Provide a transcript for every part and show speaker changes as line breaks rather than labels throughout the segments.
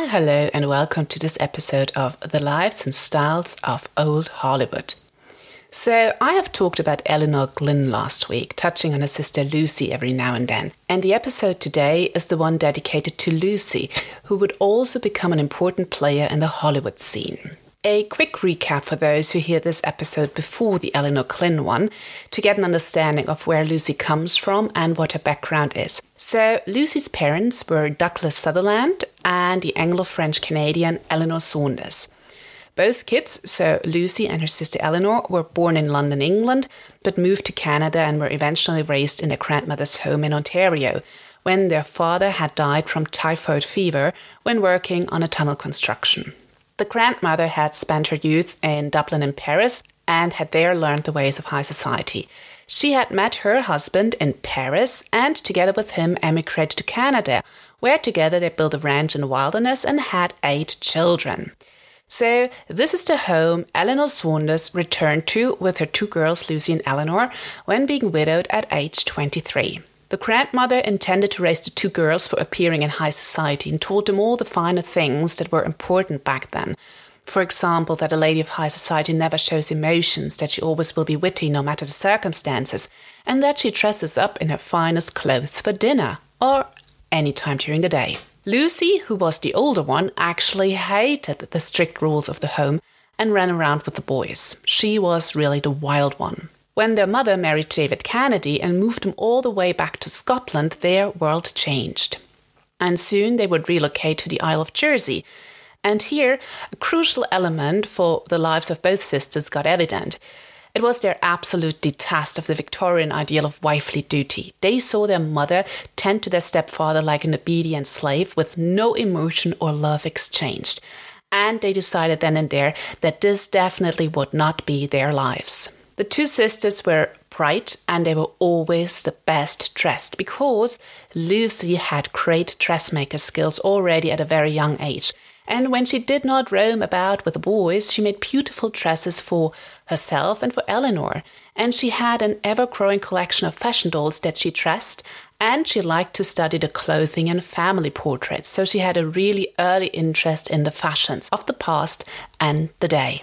Hi, hello, and welcome to this episode of The Lives and Styles of Old Hollywood. So, I have talked about Elinor Glyn last week, touching on her sister Lucy every now and then. And the episode today is the one dedicated to Lucy, who would also become an important player in the Hollywood scene. A quick recap for those who hear this episode before the Elinor Glyn one to get an understanding of where Lucy comes from and what her background is. So, Lucy's parents were Douglas Sutherland and the Anglo French Canadian Elinor Saunders. Both kids, so Lucy and her sister Elinor, were born in London, England, but moved to Canada and were eventually raised in their grandmother's home in Ontario when their father had died from typhoid fever when working on a tunnel construction. The grandmother had spent her youth in Dublin and Paris and had there learned the ways of high society. She had met her husband in Paris and together with him emigrated to Canada, where together they built a ranch in the wilderness and had eight children. So, this is the home Elinor Saunders returned to with her two girls, Lucy and Elinor, when being widowed at age 23. The grandmother intended to raise the two girls for appearing in high society and taught them all the finer things that were important back then. For example, that a lady of high society never shows emotions, that she always will be witty no matter the circumstances, and that she dresses up in her finest clothes for dinner or any time during the day. Lucy, who was the older one, actually hated the strict rules of the home and ran around with the boys. She was really the wild one. When their mother married David Kennedy and moved them all the way back to Scotland, their world changed. And soon they would relocate to the Isle of Jersey. And here, a crucial element for the lives of both sisters got evident. It was their absolute detest of the Victorian ideal of wifely duty. They saw their mother tend to their stepfather like an obedient slave with no emotion or love exchanged. And they decided then and there that this definitely would not be their lives. The two sisters were bright and they were always the best dressed because Lucy had great dressmaker skills already at a very young age. And when she did not roam about with the boys, she made beautiful dresses for herself and for Elinor. And she had an ever growing collection of fashion dolls that she dressed. And she liked to study the clothing and family portraits. So she had a really early interest in the fashions of the past and the day.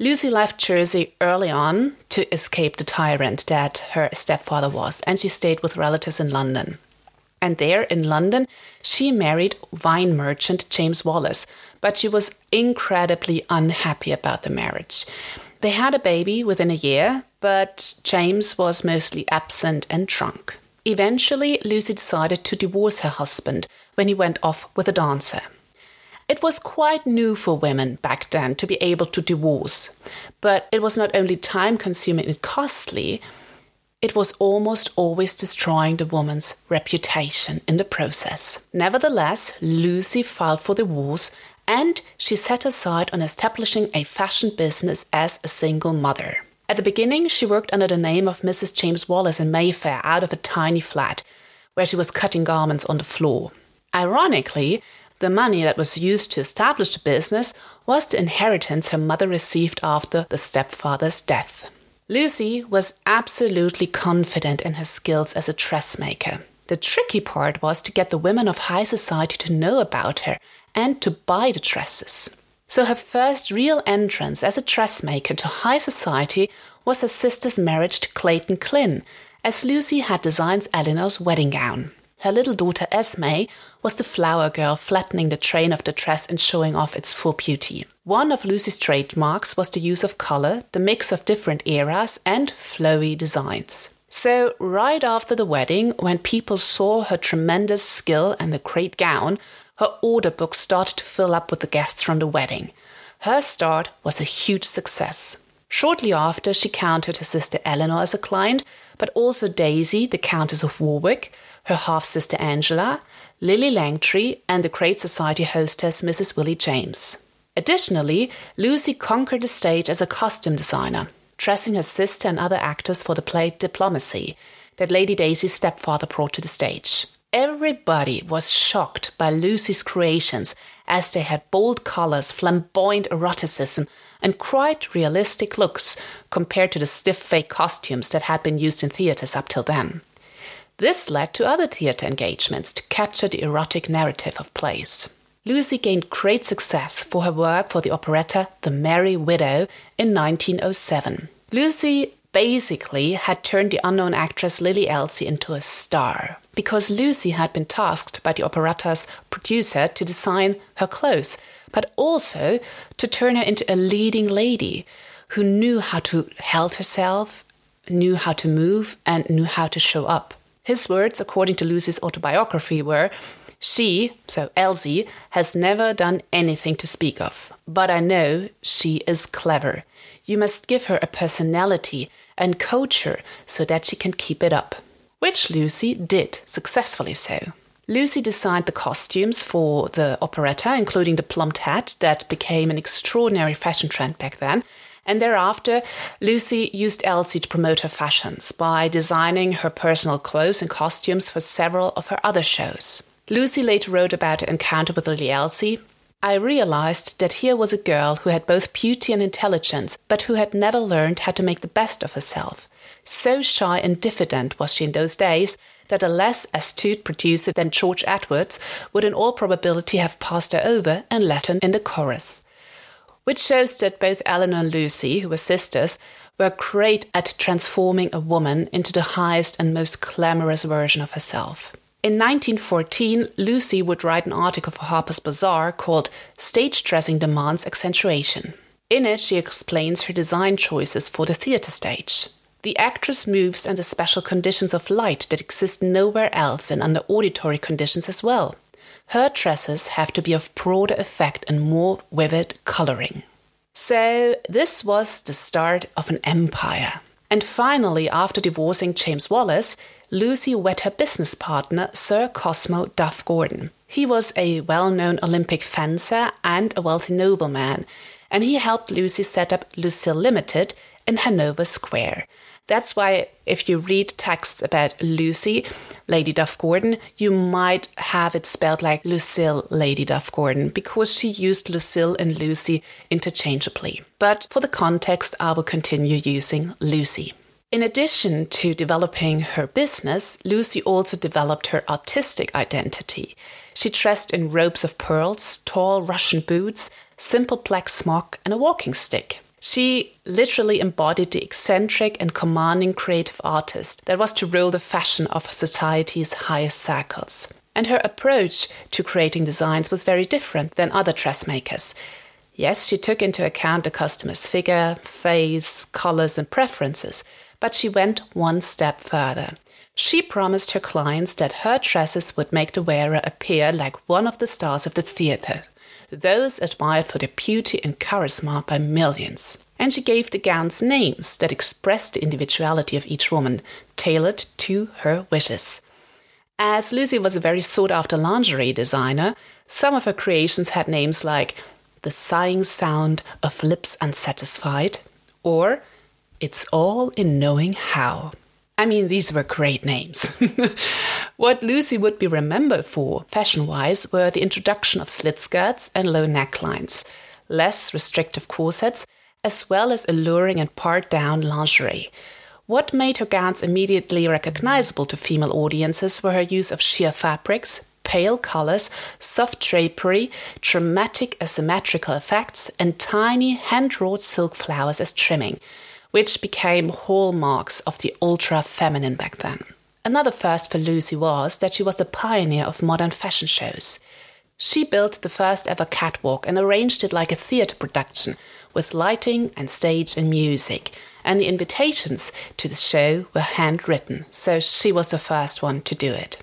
Lucy left Jersey early on to escape the tyrant that her stepfather was, and she stayed with relatives in London. And there in London, she married wine merchant James Wallace, but she was incredibly unhappy about the marriage. They had a baby within a year, but James was mostly absent and drunk. Eventually, Lucy decided to divorce her husband when he went off with a dancer. It was quite new for women back then to be able to divorce, but it was not only time consuming and costly, it was almost always destroying the woman's reputation in the process. Nevertheless, Lucy filed for divorce and she set aside on establishing a fashion business as a single mother. At the beginning, she worked under the name of Mrs. James Wallace in Mayfair out of a tiny flat where she was cutting garments on the floor. Ironically, the money that was used to establish the business was the inheritance her mother received after the stepfather's death. Lucy was absolutely confident in her skills as a dressmaker. The tricky part was to get the women of high society to know about her and to buy the dresses. So her first real entrance as a dressmaker to high society was her sister's marriage to Clayton Glyn, as Lucy had designed Elinor's wedding gown. Her little daughter Esme was the flower girl flattening the train of the dress and showing off its full beauty. One of Lucy's trademarks was the use of color, the mix of different eras, and flowy designs. So, right after the wedding, when people saw her tremendous skill and the great gown, her order book started to fill up with the guests from the wedding. Her start was a huge success. Shortly after, she counted her sister Elinor as a client, but also Daisy, the Countess of Warwick, her half sister Angela, Lillie Langtry, and the Great Society hostess Mrs. Willie James. Additionally, Lucy conquered the stage as a costume designer, dressing her sister and other actors for the play Diplomacy that Lady Daisy's stepfather brought to the stage. Everybody was shocked by Lucy's creations as they had bold colors, flamboyant eroticism, and quite realistic looks compared to the stiff fake costumes that had been used in theatres up till then. This led to other theatre engagements to capture the erotic narrative of plays. Lucy gained great success for her work for the operetta The Merry Widow in 1907. Lucy basically had turned the unknown actress Lily Elsie into a star because Lucy had been tasked by the operetta's producer to design her clothes, but also to turn her into a leading lady who knew how to hold herself, knew how to move, and knew how to show up. His words, according to Lucy's autobiography, were she, so Elsie, has never done anything to speak of, but I know she is clever. You must give her a personality and coach her so that she can keep it up. Which Lucy did successfully so. Lucy designed the costumes for the operetta, including the plumped hat that became an extraordinary fashion trend back then. And thereafter, Lucy used Elsie to promote her fashions by designing her personal clothes and costumes for several of her other shows. Lucy later wrote about her encounter with Lily Elsie. I realized that here was a girl who had both beauty and intelligence, but who had never learned how to make the best of herself. So shy and diffident was she in those days that a less astute producer than George Edwardes would in all probability have passed her over and let her in the chorus. Which shows that both Elinor and Lucy, who were sisters, were great at transforming a woman into the highest and most glamorous version of herself. In 1914, Lucy would write an article for Harper's Bazaar called Stage Dressing Demands Accentuation. In it, she explains her design choices for the theatre stage. The actress moves under special conditions of light that exist nowhere else and under auditory conditions as well. Her dresses have to be of broader effect and more vivid coloring. So, this was the start of an empire. And finally, after divorcing James Wallace, Lucy wed her business partner, Sir Cosmo Duff Gordon. He was a well known Olympic fencer and a wealthy nobleman, and he helped Lucy set up Lucile Limited in Hanover Square. That's why, if you read texts about Lucy, Lady Duff Gordon, you might have it spelled like Lucile Lady Duff Gordon because she used Lucile and Lucy interchangeably. But for the context, I will continue using Lucy. In addition to developing her business, Lucy also developed her artistic identity. She dressed in robes of pearls, tall Russian boots, simple black smock, and a walking stick. She literally embodied the eccentric and commanding creative artist that was to rule the fashion of society's highest circles. And her approach to creating designs was very different than other dressmakers. Yes, she took into account the customer's figure, face, colors, and preferences, but she went one step further. She promised her clients that her dresses would make the wearer appear like one of the stars of the theatre, those admired for their beauty and charisma by millions. And she gave the gowns names that expressed the individuality of each woman, tailored to her wishes. As Lucy was a very sought after lingerie designer, some of her creations had names like The Sighing Sound of Lips Unsatisfied or it's all in knowing how. I mean, these were great names. what Lucy would be remembered for, fashion wise, were the introduction of slit skirts and low necklines, less restrictive corsets, as well as alluring and part down lingerie. What made her gowns immediately recognizable to female audiences were her use of sheer fabrics, pale colors, soft drapery, dramatic asymmetrical effects, and tiny hand wrought silk flowers as trimming which became hallmarks of the ultra feminine back then. Another first for Lucy was that she was a pioneer of modern fashion shows. She built the first ever catwalk and arranged it like a theatre production, with lighting and stage and music, and the invitations to the show were handwritten, so she was the first one to do it.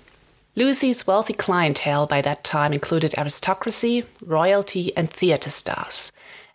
Lucy's wealthy clientele by that time included aristocracy, royalty, and theatre stars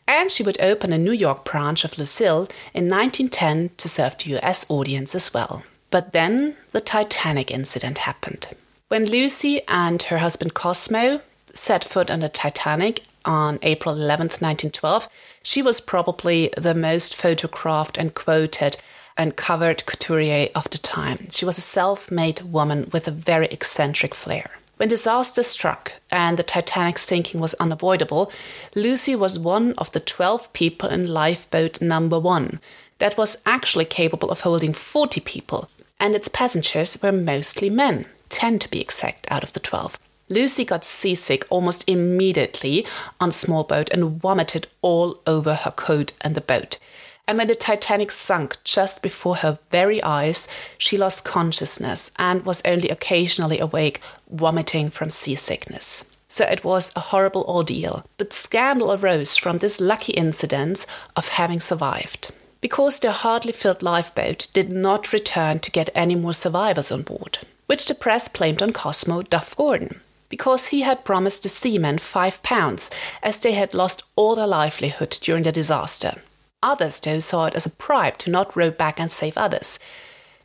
and she would open a New York branch of Lucile in 1910 to serve the US audience as well. But then the Titanic incident happened. When Lucy and her husband Cosmo set foot on the Titanic on April 11, 1912, she was probably the most photographed and quoted and covered couturier of the time. She was a self made woman with a very eccentric flair. When disaster struck and the Titanic's sinking was unavoidable, Lucy was one of the 12 people in lifeboat number one that was actually capable of holding 40 people, and its passengers were mostly men, 10 to be exact out of the 12. Lucy got seasick almost immediately on small boat and vomited all over her coat and the boat. And when the Titanic sunk just before her very eyes, she lost consciousness and was only occasionally awake, vomiting from seasickness. So it was a horrible ordeal. But scandal arose from this lucky incident of having survived. Because the hardly filled lifeboat did not return to get any more survivors on board, which the press blamed on Cosmo Duff Gordon because he had promised the seamen five pounds, as they had lost all their livelihood during the disaster. Others, though, saw it as a bribe to not row back and save others.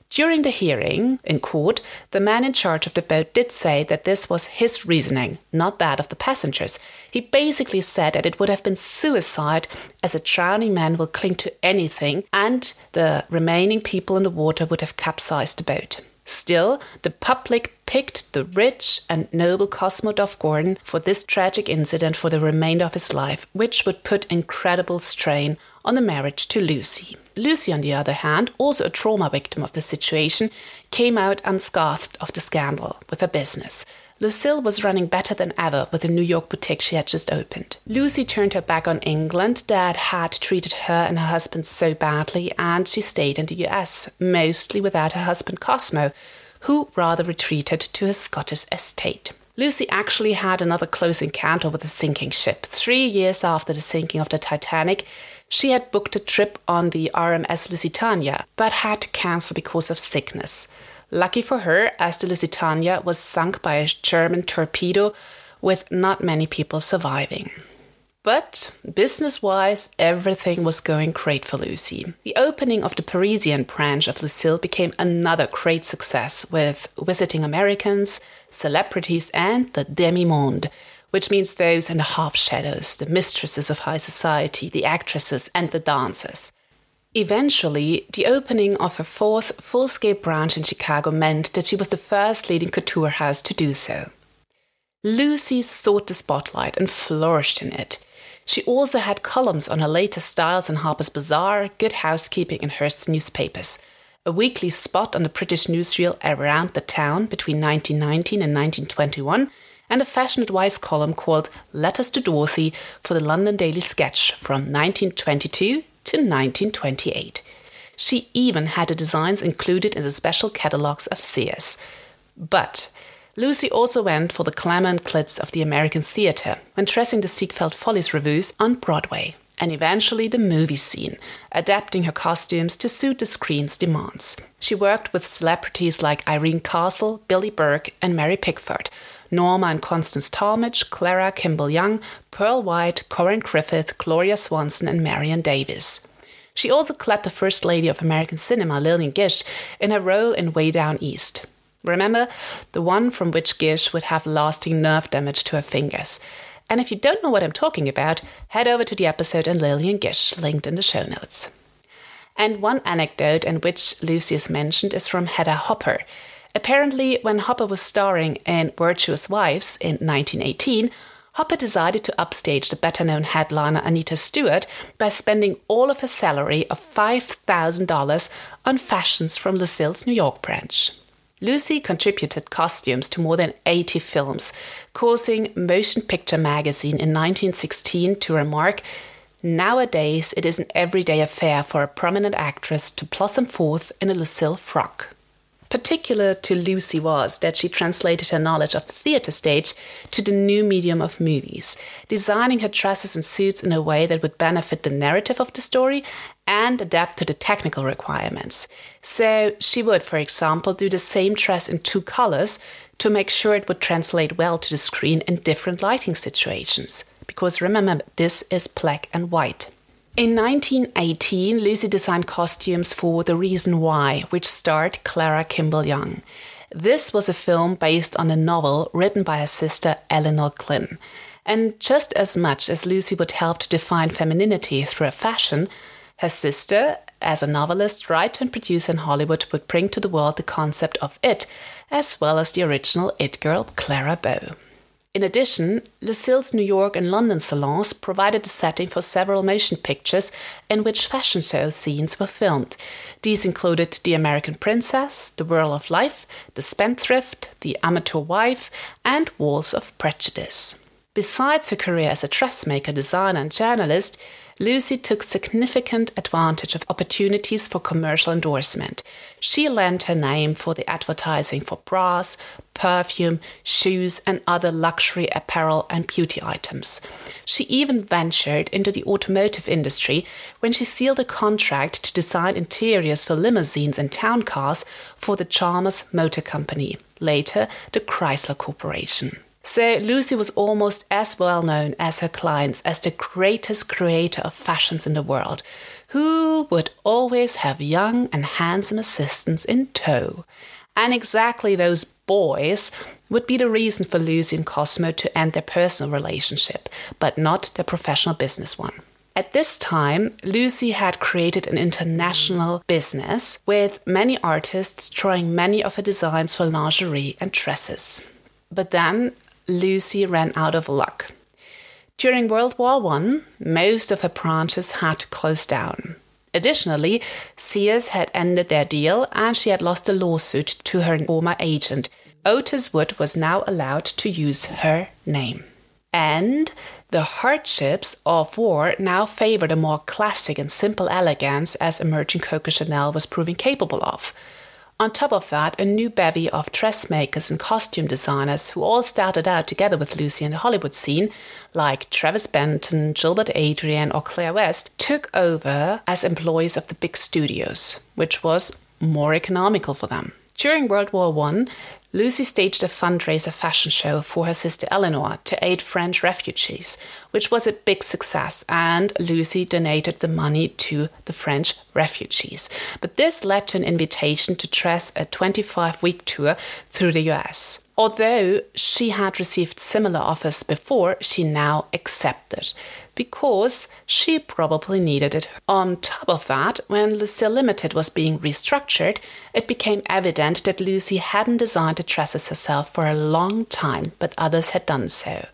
During the hearing in court, the man in charge of the boat did say that this was his reasoning, not that of the passengers. He basically said that it would have been suicide, as a drowning man will cling to anything, and the remaining people in the water would have capsized the boat. Still, the public picked the rich and noble Cosmo Duff Gordon for this tragic incident for the remainder of his life, which would put incredible strain on the marriage to Lucy. Lucy, on the other hand, also a trauma victim of the situation, came out unscathed of the scandal with her business. Lucile was running better than ever with the New York boutique she had just opened. Lucy turned her back on England. Dad had treated her and her husband so badly, and she stayed in the US, mostly without her husband Cosmo, who rather retreated to his Scottish estate. Lucy actually had another close encounter with a sinking ship. Three years after the sinking of the Titanic, she had booked a trip on the RMS Lusitania, but had to cancel because of sickness. Lucky for her, as the Lusitania was sunk by a German torpedo, with not many people surviving. But business wise, everything was going great for Lucy. The opening of the Parisian branch of Lucile became another great success with visiting Americans, celebrities, and the demi monde, which means those in the half shadows, the mistresses of high society, the actresses, and the dancers. Eventually, the opening of her fourth full scale branch in Chicago meant that she was the first leading couture house to do so. Lucy sought the spotlight and flourished in it. She also had columns on her latest styles in Harper's Bazaar, Good Housekeeping, and Hearst's newspapers, a weekly spot on the British newsreel around the town between 1919 and 1921, and a fashion advice column called Letters to Dorothy for the London Daily Sketch from 1922 to 1928. She even had the designs included in the special catalogues of Sears. But Lucy also went for the glamour and glitz of the American theatre when dressing the Ziegfeld Follies revues on Broadway, and eventually the movie scene, adapting her costumes to suit the screen's demands. She worked with celebrities like Irene Castle, Billie Burke, and Mary Pickford, Norma and Constance Talmadge, Clara Kimball Young, Pearl White, Corinne Griffith, Gloria Swanson, and Marion Davies. She also clad the First Lady of American cinema, Lillian Gish, in her role in Way Down East. Remember, the one from which Gish would have lasting nerve damage to her fingers. And if you don't know what I'm talking about, head over to the episode on Lillian Gish, linked in the show notes. And one anecdote in which Lucy is mentioned is from Hedda Hopper. Apparently, when Hopper was starring in Virtuous Wives in 1918, Hopper decided to upstage the better known headliner Anita Stewart by spending all of her salary of $5,000 on fashions from Lucile's New York branch. Lucy contributed costumes to more than 80 films, causing Motion Picture Magazine in 1916 to remark Nowadays, it is an everyday affair for a prominent actress to blossom forth in a Lucille frock. Particular to Lucy was that she translated her knowledge of the theatre stage to the new medium of movies, designing her dresses and suits in a way that would benefit the narrative of the story and adapt to the technical requirements. So she would, for example, do the same dress in two colors to make sure it would translate well to the screen in different lighting situations. Because remember, this is black and white. In 1918, Lucy designed costumes for The Reason Why, which starred Clara Kimball Young. This was a film based on a novel written by her sister Elinor Glyn. And just as much as Lucy would help to define femininity through her fashion, her sister, as a novelist, writer, and producer in Hollywood, would bring to the world the concept of it, as well as the original It girl, Clara Bow. In addition, Lucile's New York and London salons provided the setting for several motion pictures in which fashion show scenes were filmed. These included The American Princess, The Whirl of Life, The Spendthrift, The Amateur Wife, and Walls of Prejudice. Besides her career as a dressmaker, designer, and journalist, Lucy took significant advantage of opportunities for commercial endorsement. She lent her name for the advertising for bras, perfume, shoes, and other luxury apparel and beauty items. She even ventured into the automotive industry when she sealed a contract to design interiors for limousines and town cars for the Chalmers Motor Company, later the Chrysler Corporation. So Lucy was almost as well known as her clients as the greatest creator of fashions in the world, who would always have young and handsome assistants in tow. And exactly those boys would be the reason for Lucy and Cosmo to end their personal relationship, but not their professional business one. At this time, Lucy had created an international business with many artists drawing many of her designs for lingerie and dresses. But then Lucy ran out of luck. During World War I, most of her branches had to close down. Additionally, Sears had ended their deal and she had lost a lawsuit to her former agent. Otis Wood was now allowed to use her name. And the hardships of war now favored a more classic and simple elegance as emerging Coco Chanel was proving capable of. On top of that, a new bevy of dressmakers and costume designers who all started out together with Lucy in the Hollywood scene, like Travis Banton, Gilbert Adrian, or Clare West, took over as employees of the big studios, which was more economical for them. During World War I, Lucy staged a fundraiser fashion show for her sister Elinor to aid French refugees, which was a big success, and Lucy donated the money to the French refugees. But this led to an invitation to dress a 25 week tour through the US. Although she had received similar offers before, she now accepted because she probably needed it. On top of that, when Lucile Limited was being restructured, it became evident that Lucy hadn't designed the dresses herself for a long time, but others had done so.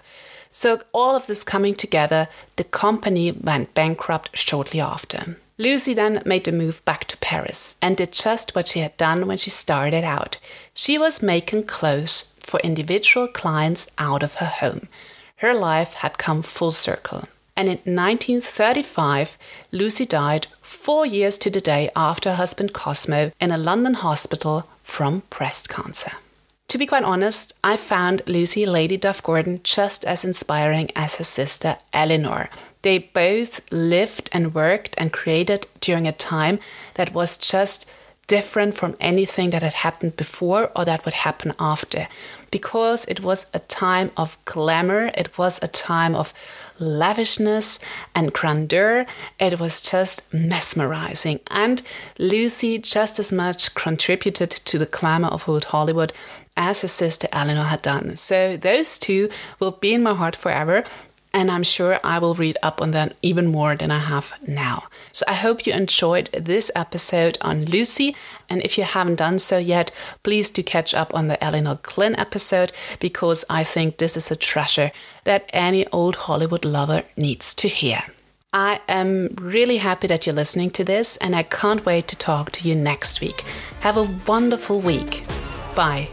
So, all of this coming together, the company went bankrupt shortly after. Lucy then made the move back to Paris and did just what she had done when she started out. She was making clothes for individual clients out of her home. Her life had come full circle and in 1935, Lucy died four years to the day after her husband Cosmo in a London hospital from breast cancer. To be quite honest, I found Lucy Lady Duff Gordon just as inspiring as her sister Elinor. They both lived and worked and created during a time that was just different from anything that had happened before or that would happen after because it was a time of glamour, it was a time of lavishness and grandeur. It was just mesmerizing. And Lucy just as much contributed to the glamour of old Hollywood as her sister Elinor had done. So those two will be in my heart forever and I'm sure I will read up on them even more than I have now. So I hope you enjoyed this episode on Lucy, and if you haven't done so yet, please do catch up on the Elinor Glyn episode because I think this is a treasure that any old Hollywood lover needs to hear. I am really happy that you're listening to this, and I can't wait to talk to you next week. Have a wonderful week. Bye.